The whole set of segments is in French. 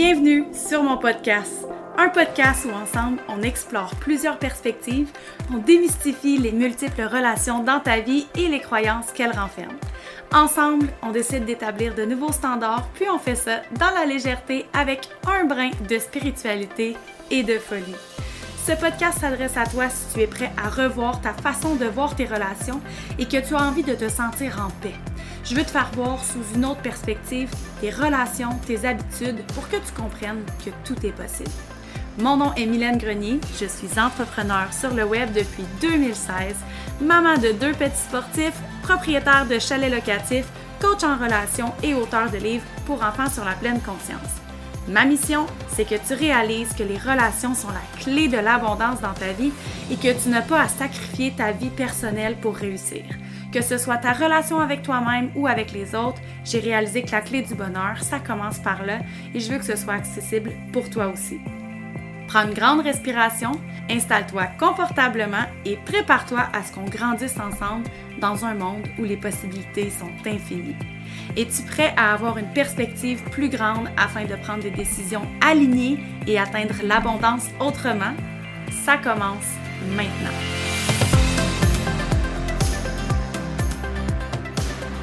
Bienvenue sur mon podcast. Un podcast où ensemble on explore plusieurs perspectives, on démystifie les multiples relations dans ta vie et les croyances qu'elles renferment. Ensemble, on décide d'établir de nouveaux standards, puis on fait ça dans la légèreté avec un brin de spiritualité et de folie. Ce podcast s'adresse à toi si tu es prêt à revoir ta façon de voir tes relations et que tu as envie de te sentir en paix. Je veux te faire voir sous une autre perspective tes relations, tes habitudes pour que tu comprennes que tout est possible. Mon nom est Mylène Grenier, je suis entrepreneur sur le web depuis 2016, maman de deux petits sportifs, propriétaire de chalets locatifs, coach en relations et auteur de livres pour enfants sur la pleine conscience. Ma mission, c'est que tu réalises que les relations sont la clé de l'abondance dans ta vie et que tu n'as pas à sacrifier ta vie personnelle pour réussir. Que ce soit ta relation avec toi-même ou avec les autres, j'ai réalisé que la clé du bonheur, ça commence par là et je veux que ce soit accessible pour toi aussi. Prends une grande respiration, installe-toi confortablement et prépare-toi à ce qu'on grandisse ensemble dans un monde où les possibilités sont infinies. Es-tu prêt à avoir une perspective plus grande afin de prendre des décisions alignées et atteindre l'abondance autrement? Ça commence maintenant.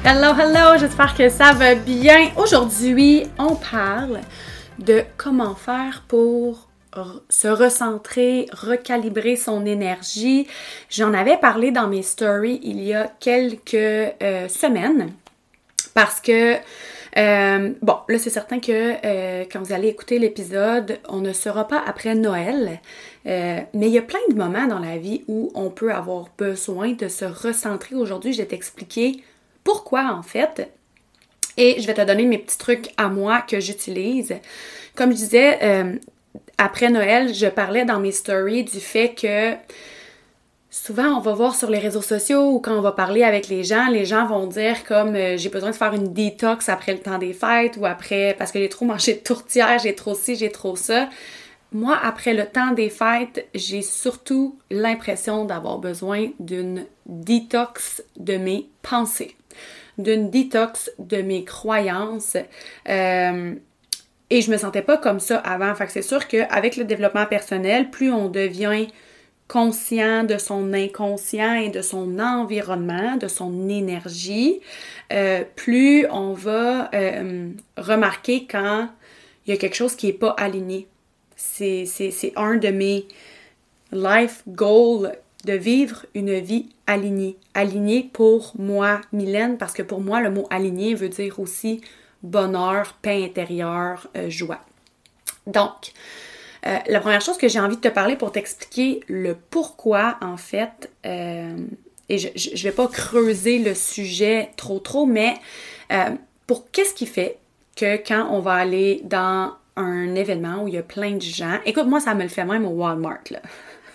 Hello, hello, j'espère que ça va bien. Aujourd'hui, on parle de comment faire pour se recentrer, recalibrer son énergie. J'en avais parlé dans mes stories il y a quelques euh, semaines. Parce que, euh, bon, là, c'est certain que euh, quand vous allez écouter l'épisode, on ne sera pas après Noël. Mais il y a plein de moments dans la vie où on peut avoir besoin de se recentrer. Aujourd'hui, je vais t'expliquer pourquoi, en fait. Et je vais te donner mes petits trucs à moi que j'utilise. Comme je disais, après Noël, je parlais dans mes stories du fait que Souvent, on va voir sur les réseaux sociaux ou quand on va parler avec les gens, les gens vont dire comme euh, j'ai besoin de faire une détox après le temps des fêtes ou après parce que j'ai trop mangé de tourtière, j'ai trop ci, j'ai trop ça. Moi, après le temps des fêtes, j'ai surtout l'impression d'avoir besoin d'une détox de mes pensées, d'une détox de mes croyances. Euh, et je me sentais pas comme ça avant. Fait que c'est sûr qu'avec le développement personnel, plus on devient conscient de son inconscient et de son environnement, de son énergie, euh, plus on va euh, remarquer quand il y a quelque chose qui n'est pas aligné. C'est un de mes life goals de vivre une vie alignée. Alignée pour moi, Mylène, parce que pour moi, le mot aligné veut dire aussi bonheur, paix intérieure, euh, joie. Donc, euh, la première chose que j'ai envie de te parler pour t'expliquer le pourquoi, en fait, euh, et je ne vais pas creuser le sujet trop trop, mais pour qu'est-ce qui fait que quand on va aller dans un événement où il y a plein de gens, écoute, moi ça me le fait même au Walmart, là.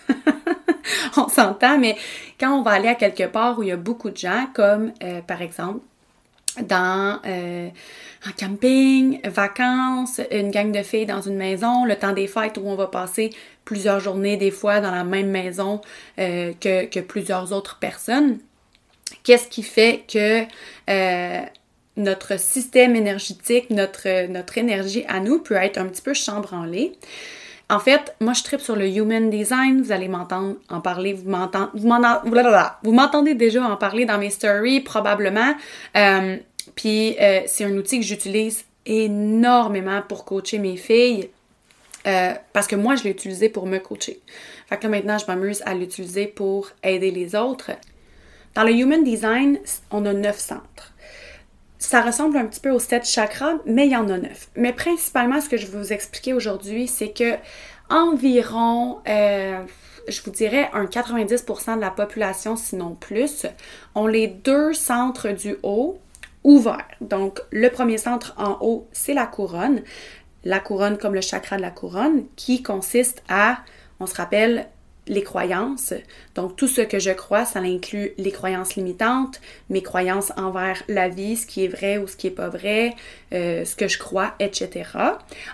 on s'entend, mais quand on va aller à quelque part où il y a beaucoup de gens, comme par exemple dans euh, en camping, vacances, une gang de filles dans une maison, le temps des fêtes où on va passer plusieurs journées des fois dans la même maison euh, que, que, plusieurs autres personnes. Qu'est-ce qui fait que euh, notre système énergétique, notre, notre énergie à nous peut être un petit peu chambranlée? En fait, moi, je tripe sur le human design. Vous allez m'entendre en parler. Vous m'entendez, vous m'entendez déjà en parler dans mes stories, probablement. Euh, puis, euh, c'est un outil que j'utilise énormément pour coacher mes filles. Euh, parce que moi, je l'ai utilisé pour me coacher. Fait que là, maintenant, je m'amuse à l'utiliser pour aider les autres. Dans le Human Design, on a neuf centres. Ça ressemble un petit peu au sept chakras, mais il y en a neuf. Mais principalement, ce que je vais vous expliquer aujourd'hui, c'est que environ, euh, je vous dirais, un 90% de la population, sinon plus, ont les deux centres du haut ouverts. Donc, le premier centre en haut, c'est la couronne. La couronne comme le chakra de la couronne, qui consiste à, on se rappelle, les croyances. Donc, tout ce que je crois, ça inclut les croyances limitantes, mes croyances envers la vie, ce qui est vrai ou ce qui est pas vrai, euh, ce que je crois, etc.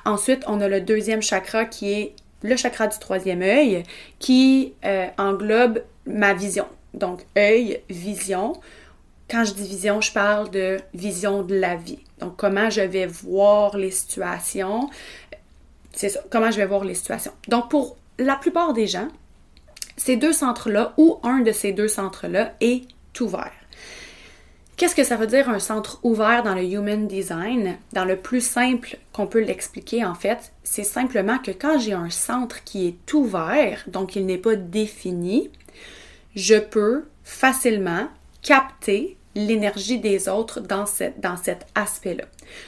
Ensuite, on a le deuxième chakra qui est le chakra du troisième œil, qui euh, englobe ma vision. Donc, œil, vision. Quand je dis vision, je parle de vision de la vie. Donc, comment je vais voir les situations, c'est ça, comment je vais voir les situations. Donc, pour la plupart des gens, ces deux centres-là ou un de ces deux centres-là est ouvert. Qu'est-ce que ça veut dire un centre ouvert dans le Human Design? Dans le plus simple qu'on peut l'expliquer, en fait, c'est simplement que quand j'ai un centre qui est ouvert, donc il n'est pas défini, je peux facilement capter l'énergie des autres dans, dans cet aspect-là.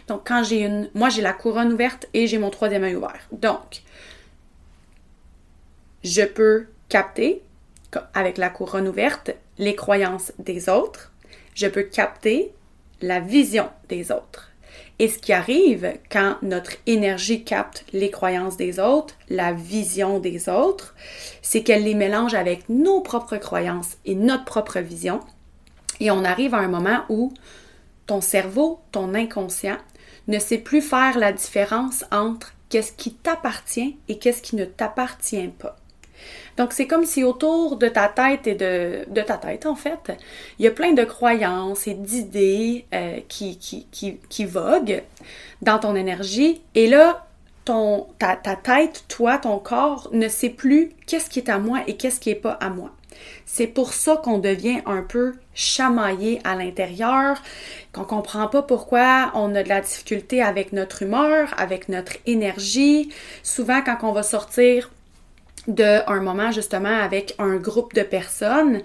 Donc, quand j'ai une. Moi, j'ai la couronne ouverte et j'ai mon troisième œil ouvert. Donc, je peux capter, avec la couronne ouverte, les croyances des autres. Je peux capter la vision des autres. Et ce qui arrive quand notre énergie capte les croyances des autres, la vision des autres, c'est qu'elle les mélange avec nos propres croyances et notre propre vision. Et on arrive à un moment où ton cerveau, ton inconscient, ne sait plus faire la différence entre qu'est-ce qui t'appartient et qu'est-ce qui ne t'appartient pas. Donc, c'est comme si autour de ta tête et de, ta tête, en fait, il y a plein de croyances et d'idées euh, qui, voguent dans ton énergie. Et là, ta, tête, toi, ton corps, ne sait plus qu'est-ce qui est à moi et qu'est-ce qui n'est pas à moi. C'est pour ça qu'on devient un peu chamaillé à l'intérieur, qu'on comprend pas pourquoi on a de la difficulté avec notre humeur, avec notre énergie. Souvent, quand on va sortir d'un moment justement avec un groupe de personnes.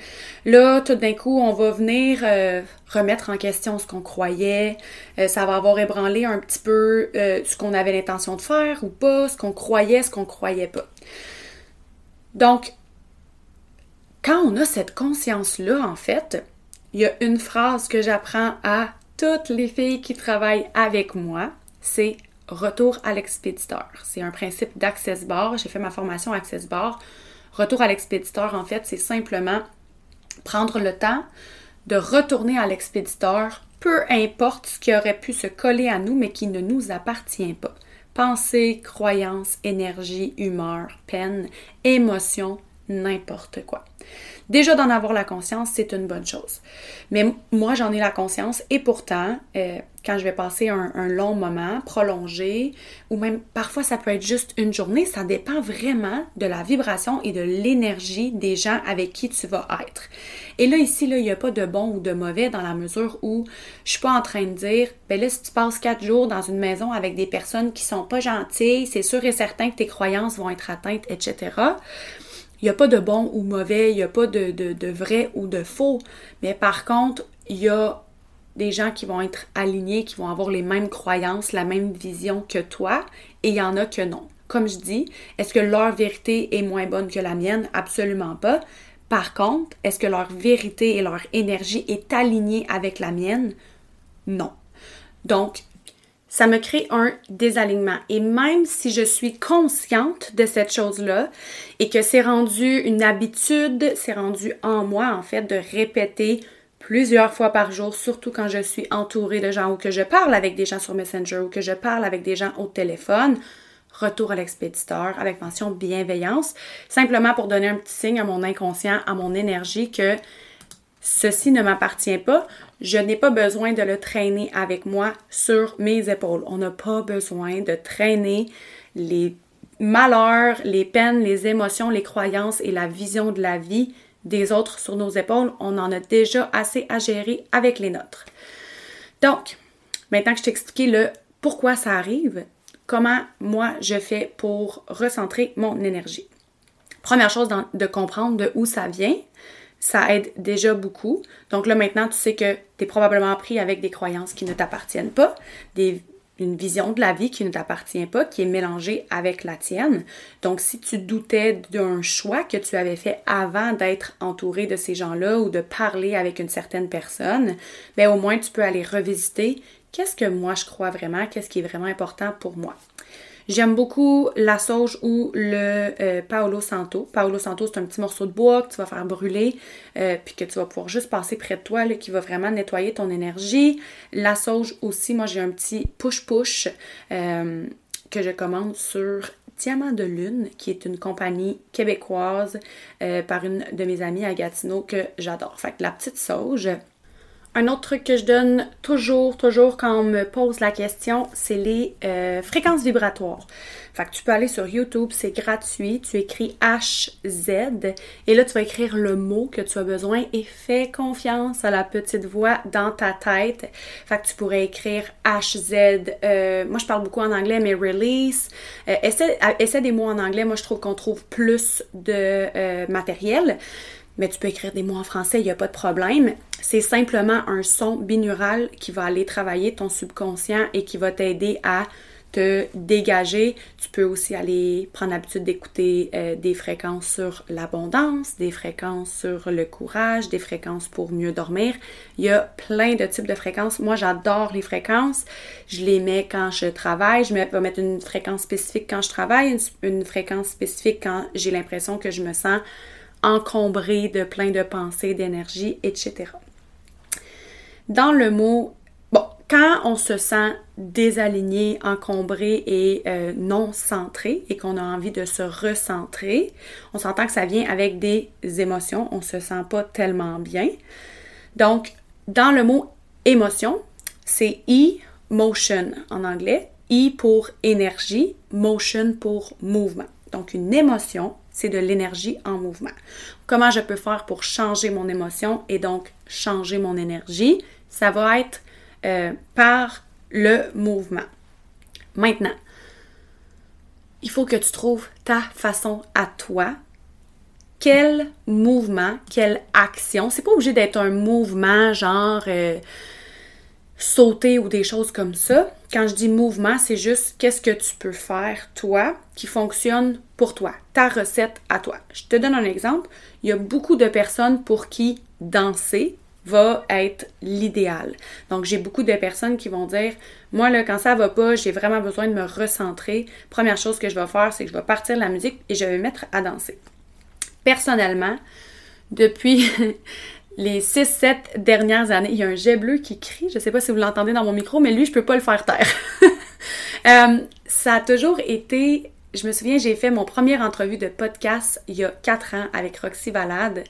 Là, tout d'un coup, on va venir euh, remettre en question ce qu'on croyait. Euh, ça va avoir ébranlé un petit peu euh, ce qu'on avait l'intention de faire ou pas, ce qu'on croyait, ce qu'on croyait pas. Donc, quand on a cette conscience-là, en fait, il y a une phrase que j'apprends à toutes les filles qui travaillent avec moi, c'est retour à l'expéditeur. C'est un principe d'Access Bar. J'ai fait ma formation Access Bar. Retour à l'expéditeur, en fait, c'est simplement prendre le temps de retourner à l'expéditeur, peu importe ce qui aurait pu se coller à nous, mais qui ne nous appartient pas. Pensée, croyance, énergie, humeur, peine, émotion, n'importe quoi. Déjà d'en avoir la conscience, c'est une bonne chose. Mais moi, j'en ai la conscience et pourtant, euh, quand je vais passer un, long moment prolongé, ou même parfois ça peut être juste une journée, ça dépend vraiment de la vibration et de l'énergie des gens avec qui tu vas être. Et là, ici, là, il n'y a pas de bon ou de mauvais dans la mesure où je suis pas en train de dire, ben là, si tu passes quatre jours dans une maison avec des personnes qui sont pas gentilles, c'est sûr et certain que tes croyances vont être atteintes, etc. Il n'y a pas de bon ou mauvais, il n'y a pas de, de, vrai ou de faux. Mais par contre, il y a des gens qui vont être alignés, qui vont avoir les mêmes croyances, la même vision que toi, et il y en a que non. Comme je dis, est-ce que leur vérité est moins bonne que la mienne? Absolument pas. Par contre, est-ce que leur vérité et leur énergie est alignée avec la mienne? Non. Donc, ça me crée un désalignement. Et même si je suis consciente de cette chose-là et que c'est rendu une habitude, c'est rendu en moi, en fait, de répéter plusieurs fois par jour, surtout quand je suis entourée de gens ou que je parle avec des gens sur Messenger ou que je parle avec des gens au téléphone, retour à l'expéditeur avec mention bienveillance, simplement pour donner un petit signe à mon inconscient, à mon énergie que ceci ne m'appartient pas, je n'ai pas besoin de le traîner avec moi sur mes épaules. On n'a pas besoin de traîner les malheurs, les peines, les émotions, les croyances et la vision de la vie des autres sur nos épaules. On en a déjà assez à gérer avec les nôtres. Donc, maintenant que je t'ai le pourquoi ça arrive, comment moi je fais pour recentrer mon énergie. Première chose de comprendre de où ça vient, ça aide déjà beaucoup. Donc là, maintenant, tu sais que tu es probablement pris avec des croyances qui ne t'appartiennent pas, une vision de la vie qui ne t'appartient pas, qui est mélangée avec la tienne. Donc, si tu doutais d'un choix que tu avais fait avant d'être entouré de ces gens-là ou de parler avec une certaine personne, bien au moins tu peux aller revisiter qu'est-ce que moi je crois vraiment, qu'est-ce qui est vraiment important pour moi. J'aime beaucoup la sauge ou le euh, Paolo Santo. Paolo Santo, c'est un petit morceau de bois que tu vas faire brûler, euh, puis que tu vas pouvoir juste passer près de toi, qui va vraiment nettoyer ton énergie. La sauge aussi, moi j'ai un petit push-push euh, que je commande sur Diamant de Lune, qui est une compagnie québécoise par une de mes amies à Gatineau que j'adore. Fait que la petite sauge, un autre truc que je donne toujours, toujours quand on me pose la question, c'est les euh, fréquences vibratoires. Fait que tu peux aller sur YouTube, c'est gratuit. Tu écris HZ et là, tu vas écrire le mot que tu as besoin et fais confiance à la petite voix dans ta tête. Fait que tu pourrais écrire HZ. Euh, moi, je parle beaucoup en anglais, mais release. Euh, essaie, essaie, des mots en anglais. Moi, je trouve qu'on trouve plus de matériel mais tu peux écrire des mots en français, il n'y a pas de problème. C'est simplement un son binaural qui va aller travailler ton subconscient et qui va t'aider à te dégager. Tu peux aussi aller prendre l'habitude d'écouter euh, des fréquences sur l'abondance, des fréquences sur le courage, des fréquences pour mieux dormir. Il y a plein de types de fréquences. Moi, j'adore les fréquences. Je les mets quand je travaille. Je vais mettre une fréquence spécifique quand je travaille, une, une fréquence spécifique quand j'ai l'impression que je me sens encombré de plein de pensées, d'énergie, etc. Dans le mot, bon, quand on se sent désaligné, encombré et euh, non centré et qu'on a envie de se recentrer, on s'entend que ça vient avec des émotions, on se sent pas tellement bien. Donc, dans le mot émotion, c'est e-motion en anglais. E pour énergie, motion pour mouvement. Donc, une émotion, c'est de l'énergie en mouvement. Comment je peux faire pour changer mon émotion et donc changer mon énergie? Ça va être euh, par le mouvement. Maintenant, il faut que tu trouves ta façon à toi. Quel mouvement, quelle action, c'est pas obligé d'être un mouvement genre euh, sauter ou des choses comme ça. Quand je dis mouvement, c'est juste qu'est-ce que tu peux faire, toi, qui fonctionne pour toi, ta recette à toi. Je te donne un exemple. Il y a beaucoup de personnes pour qui danser va être l'idéal. Donc, j'ai beaucoup de personnes qui vont dire, moi, là, quand ça va pas, j'ai vraiment besoin de me recentrer. Première chose que je vais faire, c'est que je vais partir de la musique et je vais me mettre à danser. Personnellement, depuis les 6-7 dernières années, il y a un jet bleu qui crie, je sais pas si vous l'entendez dans mon micro, mais lui, je peux pas le faire taire. Euh, ça a toujours été, je me souviens, j'ai fait mon première entrevue de podcast il y a 4 ans avec Roxy Valade.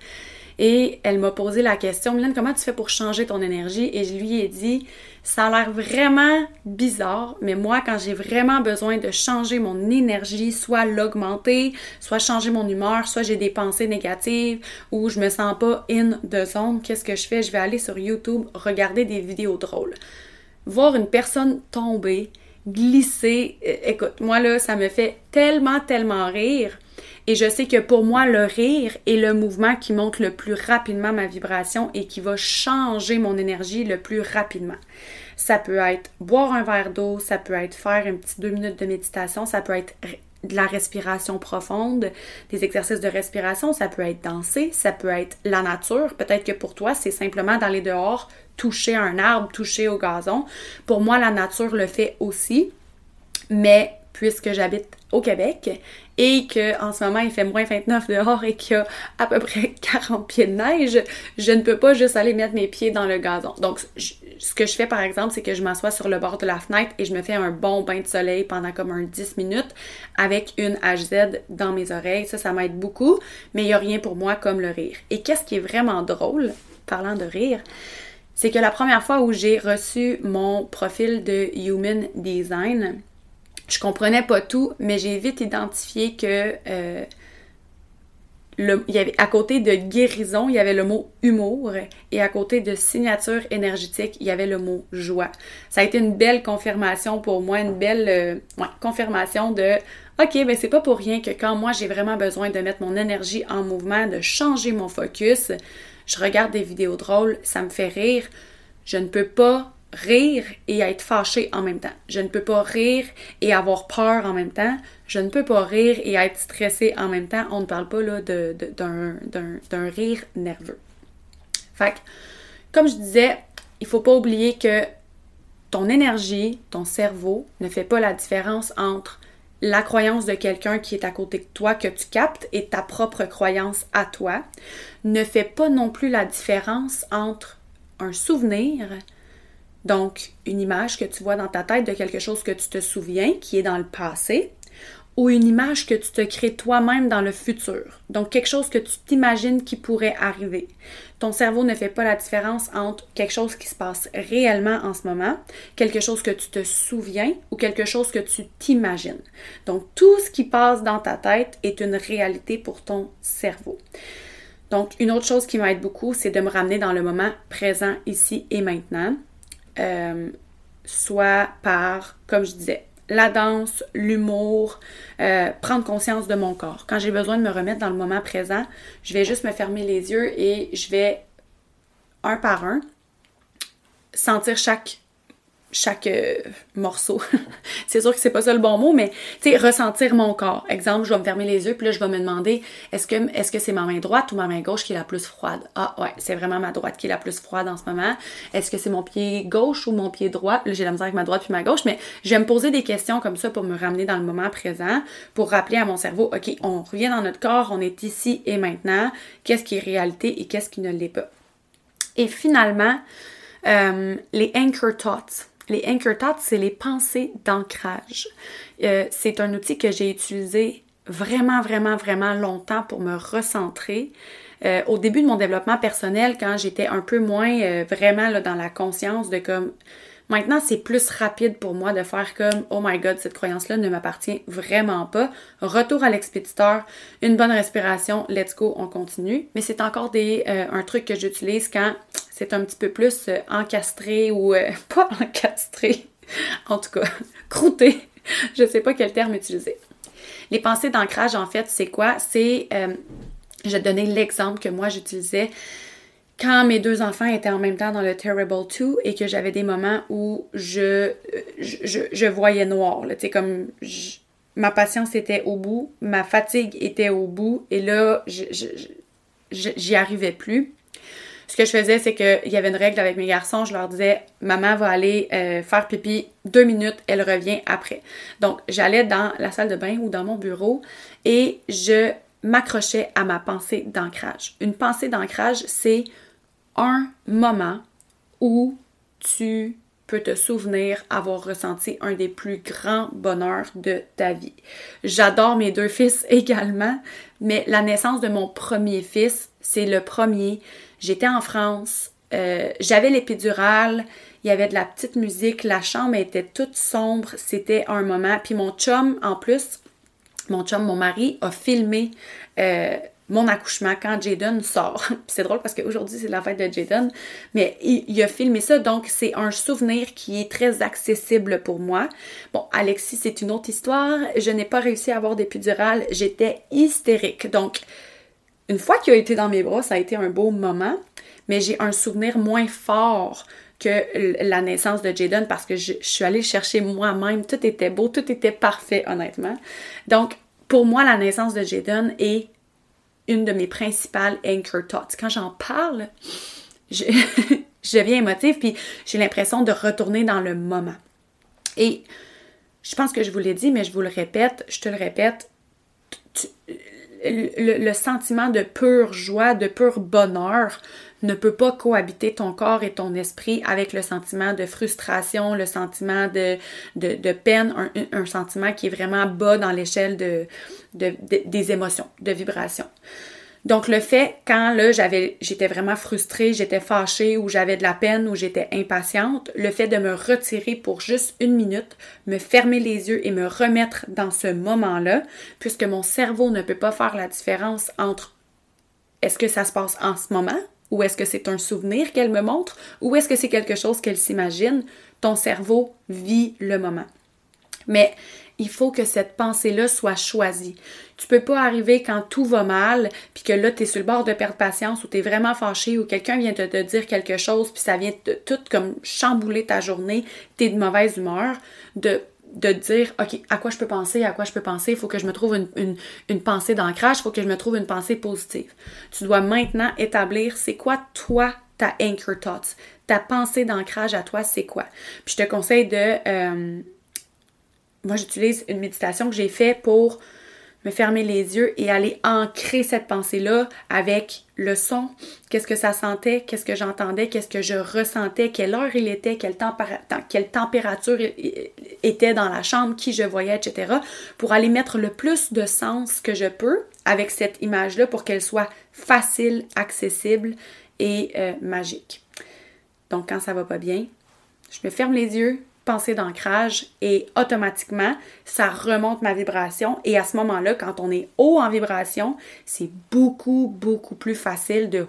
Et elle m'a posé la question, Mylène, comment tu fais pour changer ton énergie? Et je lui ai dit, ça a l'air vraiment bizarre, mais moi, quand j'ai vraiment besoin de changer mon énergie, soit l'augmenter, soit changer mon humeur, soit j'ai des pensées négatives ou je me sens pas in de zone, qu'est-ce que je fais? Je vais aller sur YouTube, regarder des vidéos drôles. Voir une personne tomber, glisser, euh, écoute, moi là, ça me fait tellement, tellement rire et je sais que pour moi, le rire est le mouvement qui monte le plus rapidement ma vibration et qui va changer mon énergie le plus rapidement. Ça peut être boire un verre d'eau, ça peut être faire un petit deux minutes de méditation, ça peut être de la respiration profonde, des exercices de respiration, ça peut être danser, ça peut être la nature. Peut-être que pour toi, c'est simplement d'aller dehors, toucher un arbre, toucher au gazon. Pour moi, la nature le fait aussi. Mais puisque j'habite au Québec et que en ce moment il fait moins 29 dehors et qu'il y a à peu près 40 pieds de neige, je ne peux pas juste aller mettre mes pieds dans le gazon. Donc ce que je fais par exemple, c'est que je m'assois sur le bord de la fenêtre et je me fais un bon bain de soleil pendant comme un 10 minutes avec une HZ dans mes oreilles. Ça, ça m'aide beaucoup, mais il n'y a rien pour moi comme le rire. Et qu'est-ce qui est vraiment drôle, parlant de rire, c'est que la première fois où j'ai reçu mon profil de Human Design, je comprenais pas tout, mais j'ai vite identifié que euh, il y avait, à côté de guérison, il y avait le mot humour et à côté de signature énergétique, il y avait le mot joie. Ça a été une belle confirmation pour moi, une belle euh, confirmation de OK, ben c'est pas pour rien que quand moi j'ai vraiment besoin de mettre mon énergie en mouvement, de changer mon focus, je regarde des vidéos drôles, ça me fait rire. Je ne peux pas rire et être fâché en même temps. Je ne peux pas rire et avoir peur en même temps. Je ne peux pas rire et être stressé en même temps. On ne parle pas là d'un rire nerveux. Fait comme je disais, il faut pas oublier que ton énergie, ton cerveau ne fait pas la différence entre la croyance de quelqu'un qui est à côté de toi que tu captes et ta propre croyance à toi. Ne fait pas non plus la différence entre un souvenir, donc, une image que tu vois dans ta tête de quelque chose que tu te souviens, qui est dans le passé, ou une image que tu te crées toi-même dans le futur. Donc quelque chose que tu t'imagines qui pourrait arriver. Ton cerveau ne fait pas la différence entre quelque chose qui se passe réellement en ce moment, quelque chose que tu te souviens ou quelque chose que tu t'imagines. Donc tout ce qui passe dans ta tête est une réalité pour ton cerveau. Donc une autre chose qui m'aide beaucoup, c'est de me ramener dans le moment présent ici et maintenant. Euh, soit par, comme je disais, la danse, l'humour, euh, prendre conscience de mon corps. Quand j'ai besoin de me remettre dans le moment présent, je vais juste me fermer les yeux et je vais, un par un, sentir chaque chaque euh, morceau. c'est sûr que c'est pas ça le bon mot, mais tu sais, ressentir mon corps. Exemple, je vais me fermer les yeux, puis là, je vais me demander est-ce que est-ce que c'est ma main droite ou ma main gauche qui est la plus froide? Ah ouais, c'est vraiment ma droite qui est la plus froide en ce moment. Est-ce que c'est mon pied gauche ou mon pied droit? Là, j'ai la misère avec ma droite puis ma gauche, mais je vais me poser des questions comme ça pour me ramener dans le moment présent, pour rappeler à mon cerveau, OK, on revient dans notre corps, on est ici et maintenant, qu'est-ce qui est réalité et qu'est-ce qui ne l'est pas? Et finalement, euh, les anchor thoughts. Les anchor thoughts, c'est les pensées d'ancrage. Euh, c'est un outil que j'ai utilisé vraiment, vraiment, vraiment longtemps pour me recentrer. Euh, au début de mon développement personnel, quand j'étais un peu moins euh, vraiment dans la conscience de comme Maintenant, c'est plus rapide pour moi de faire comme Oh my god, cette croyance-là ne m'appartient vraiment pas. Retour à l'expéditeur, une bonne respiration, let's go, on continue. Mais c'est encore des, un truc que j'utilise quand c'est un petit peu plus euh, encastré ou euh, pas encastré, en tout cas, croûté. Je sais pas quel terme utiliser. Les pensées d'ancrage, en fait, c'est quoi? C'est, euh, je vais donner l'exemple que moi j'utilisais quand mes deux enfants étaient en même temps dans le Terrible 2 et que j'avais des moments où je, je, voyais noir. Tu sais, comme ma patience était au bout, ma fatigue était au bout et là, j'y arrivais plus ce que je faisais, c'est qu'il y avait une règle avec mes garçons. Je leur disais, maman va aller euh, faire pipi deux minutes, elle revient après. Donc, j'allais dans la salle de bain ou dans mon bureau et je m'accrochais à ma pensée d'ancrage. Une pensée d'ancrage, c'est un moment où tu peux te souvenir avoir ressenti un des plus grands bonheurs de ta vie. J'adore mes deux fils également, mais la naissance de mon premier fils, c'est le premier J'étais en France, euh, j'avais l'épidurale, il y avait de la petite musique, la chambre était toute sombre, c'était un moment. Puis mon chum, en plus, mon chum, mon mari, a filmé euh, mon accouchement quand Jaden sort. c'est drôle parce qu'aujourd'hui, c'est la fête de Jaden, mais il, a filmé ça, donc c'est un souvenir qui est très accessible pour moi. Bon, Alexis, c'est une autre histoire. Je n'ai pas réussi à avoir d'épidurale, j'étais hystérique. Donc, une fois qu'il a été dans mes bras, ça a été un beau moment, mais j'ai un souvenir moins fort que la naissance de Jaden parce que je, suis allée chercher moi-même. Tout était beau, tout était parfait, honnêtement. Donc, pour moi, la naissance de Jaden est une de mes principales anchor thoughts. Quand j'en parle, je, je deviens émotive, puis j'ai l'impression de retourner dans le moment. Et je pense que je vous l'ai dit, mais je vous le répète, je te le répète, le, sentiment de pure joie, de pur bonheur ne peut pas cohabiter ton corps et ton esprit avec le sentiment de frustration, le sentiment de, de, peine, un, sentiment qui est vraiment bas dans l'échelle de, des émotions, de vibrations. Donc le fait quand là j'étais vraiment frustrée, j'étais fâchée ou j'avais de la peine ou j'étais impatiente, le fait de me retirer pour juste une minute, me fermer les yeux et me remettre dans ce moment-là, puisque mon cerveau ne peut pas faire la différence entre est-ce que ça se passe en ce moment ou est-ce que c'est un souvenir qu'elle me montre ou est-ce que c'est quelque chose qu'elle s'imagine, ton cerveau vit le moment. Mais il faut que cette pensée-là soit choisie. Tu peux pas arriver quand tout va mal, puis que là, tu es sur le bord de perdre patience ou tu es vraiment fâché ou quelqu'un vient de te dire quelque chose, puis ça vient tout comme chambouler ta journée, tu es de mauvaise humeur, de de dire, OK, à quoi je peux penser, à quoi je peux penser, il faut que je me trouve une, une pensée d'ancrage, il faut que je me trouve une pensée positive. Tu dois maintenant établir, c'est quoi toi ta anchor thoughts, ta pensée d'ancrage à toi, c'est quoi? Puis je te conseille de, euh, moi j'utilise une méditation que j'ai fait pour me fermer les yeux et aller ancrer cette pensée-là avec le son, qu'est-ce que ça sentait, qu'est-ce que j'entendais, qu'est-ce que je ressentais, quelle heure il était, quelle, quelle température était dans la chambre, qui je voyais, etc. pour aller mettre le plus de sens que je peux avec cette image-là pour qu'elle soit facile, accessible et euh, magique. Donc quand ça va pas bien, je me ferme les yeux, pensée d'ancrage et automatiquement, ça remonte ma vibration. Et à ce moment-là, quand on est haut en vibration, c'est beaucoup, beaucoup plus facile de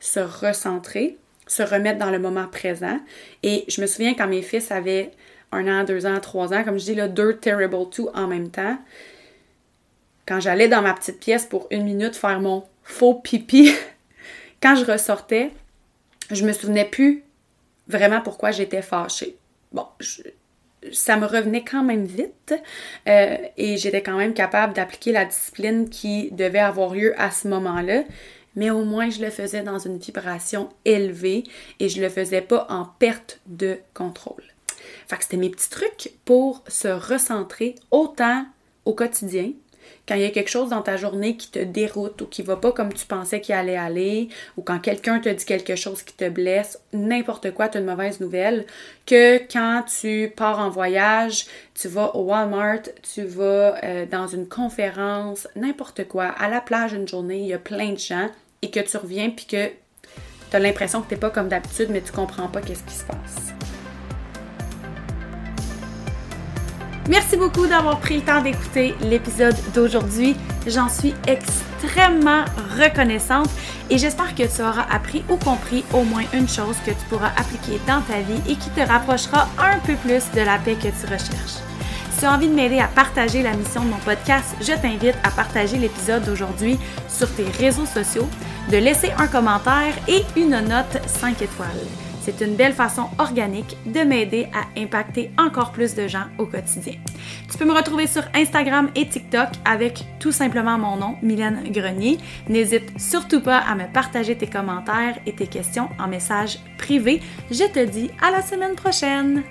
se recentrer, se remettre dans le moment présent. Et je me souviens quand mes fils avaient un an, deux ans, trois ans, comme je dis, là, deux terrible two en même temps. Quand j'allais dans ma petite pièce pour une minute faire mon faux pipi, quand je ressortais, je me souvenais plus vraiment pourquoi j'étais fâchée bon, ça me revenait quand même vite euh, et j'étais quand même capable d'appliquer la discipline qui devait avoir lieu à ce moment-là. Mais au moins, je le faisais dans une vibration élevée et je le faisais pas en perte de contrôle. Fait que c'était mes petits trucs pour se recentrer autant au quotidien quand il y a quelque chose dans ta journée qui te déroute ou qui va pas comme tu pensais qu'il allait aller, ou quand quelqu'un te dit quelque chose qui te blesse, n'importe quoi, tu as une mauvaise nouvelle, que quand tu pars en voyage, tu vas au Walmart, tu vas euh, dans une conférence, n'importe quoi, à la plage une journée, il y a plein de gens, et que tu reviens puis que tu as l'impression que tu n'es pas comme d'habitude, mais tu comprends pas qu'est-ce qui se passe. Merci beaucoup d'avoir pris le temps d'écouter l'épisode d'aujourd'hui. J'en suis extrêmement reconnaissante et j'espère que tu auras appris ou compris au moins une chose que tu pourras appliquer dans ta vie et qui te rapprochera un peu plus de la paix que tu recherches. Si tu as envie de m'aider à partager la mission de mon podcast, je t'invite à partager l'épisode d'aujourd'hui sur tes réseaux sociaux, de laisser un commentaire et une note 5 étoiles. C'est une belle façon organique de m'aider à impacter encore plus de gens au quotidien. Tu peux me retrouver sur Instagram et TikTok avec tout simplement mon nom, Mylène Grenier. N'hésite surtout pas à me partager tes commentaires et tes questions en message privé. Je te dis à la semaine prochaine!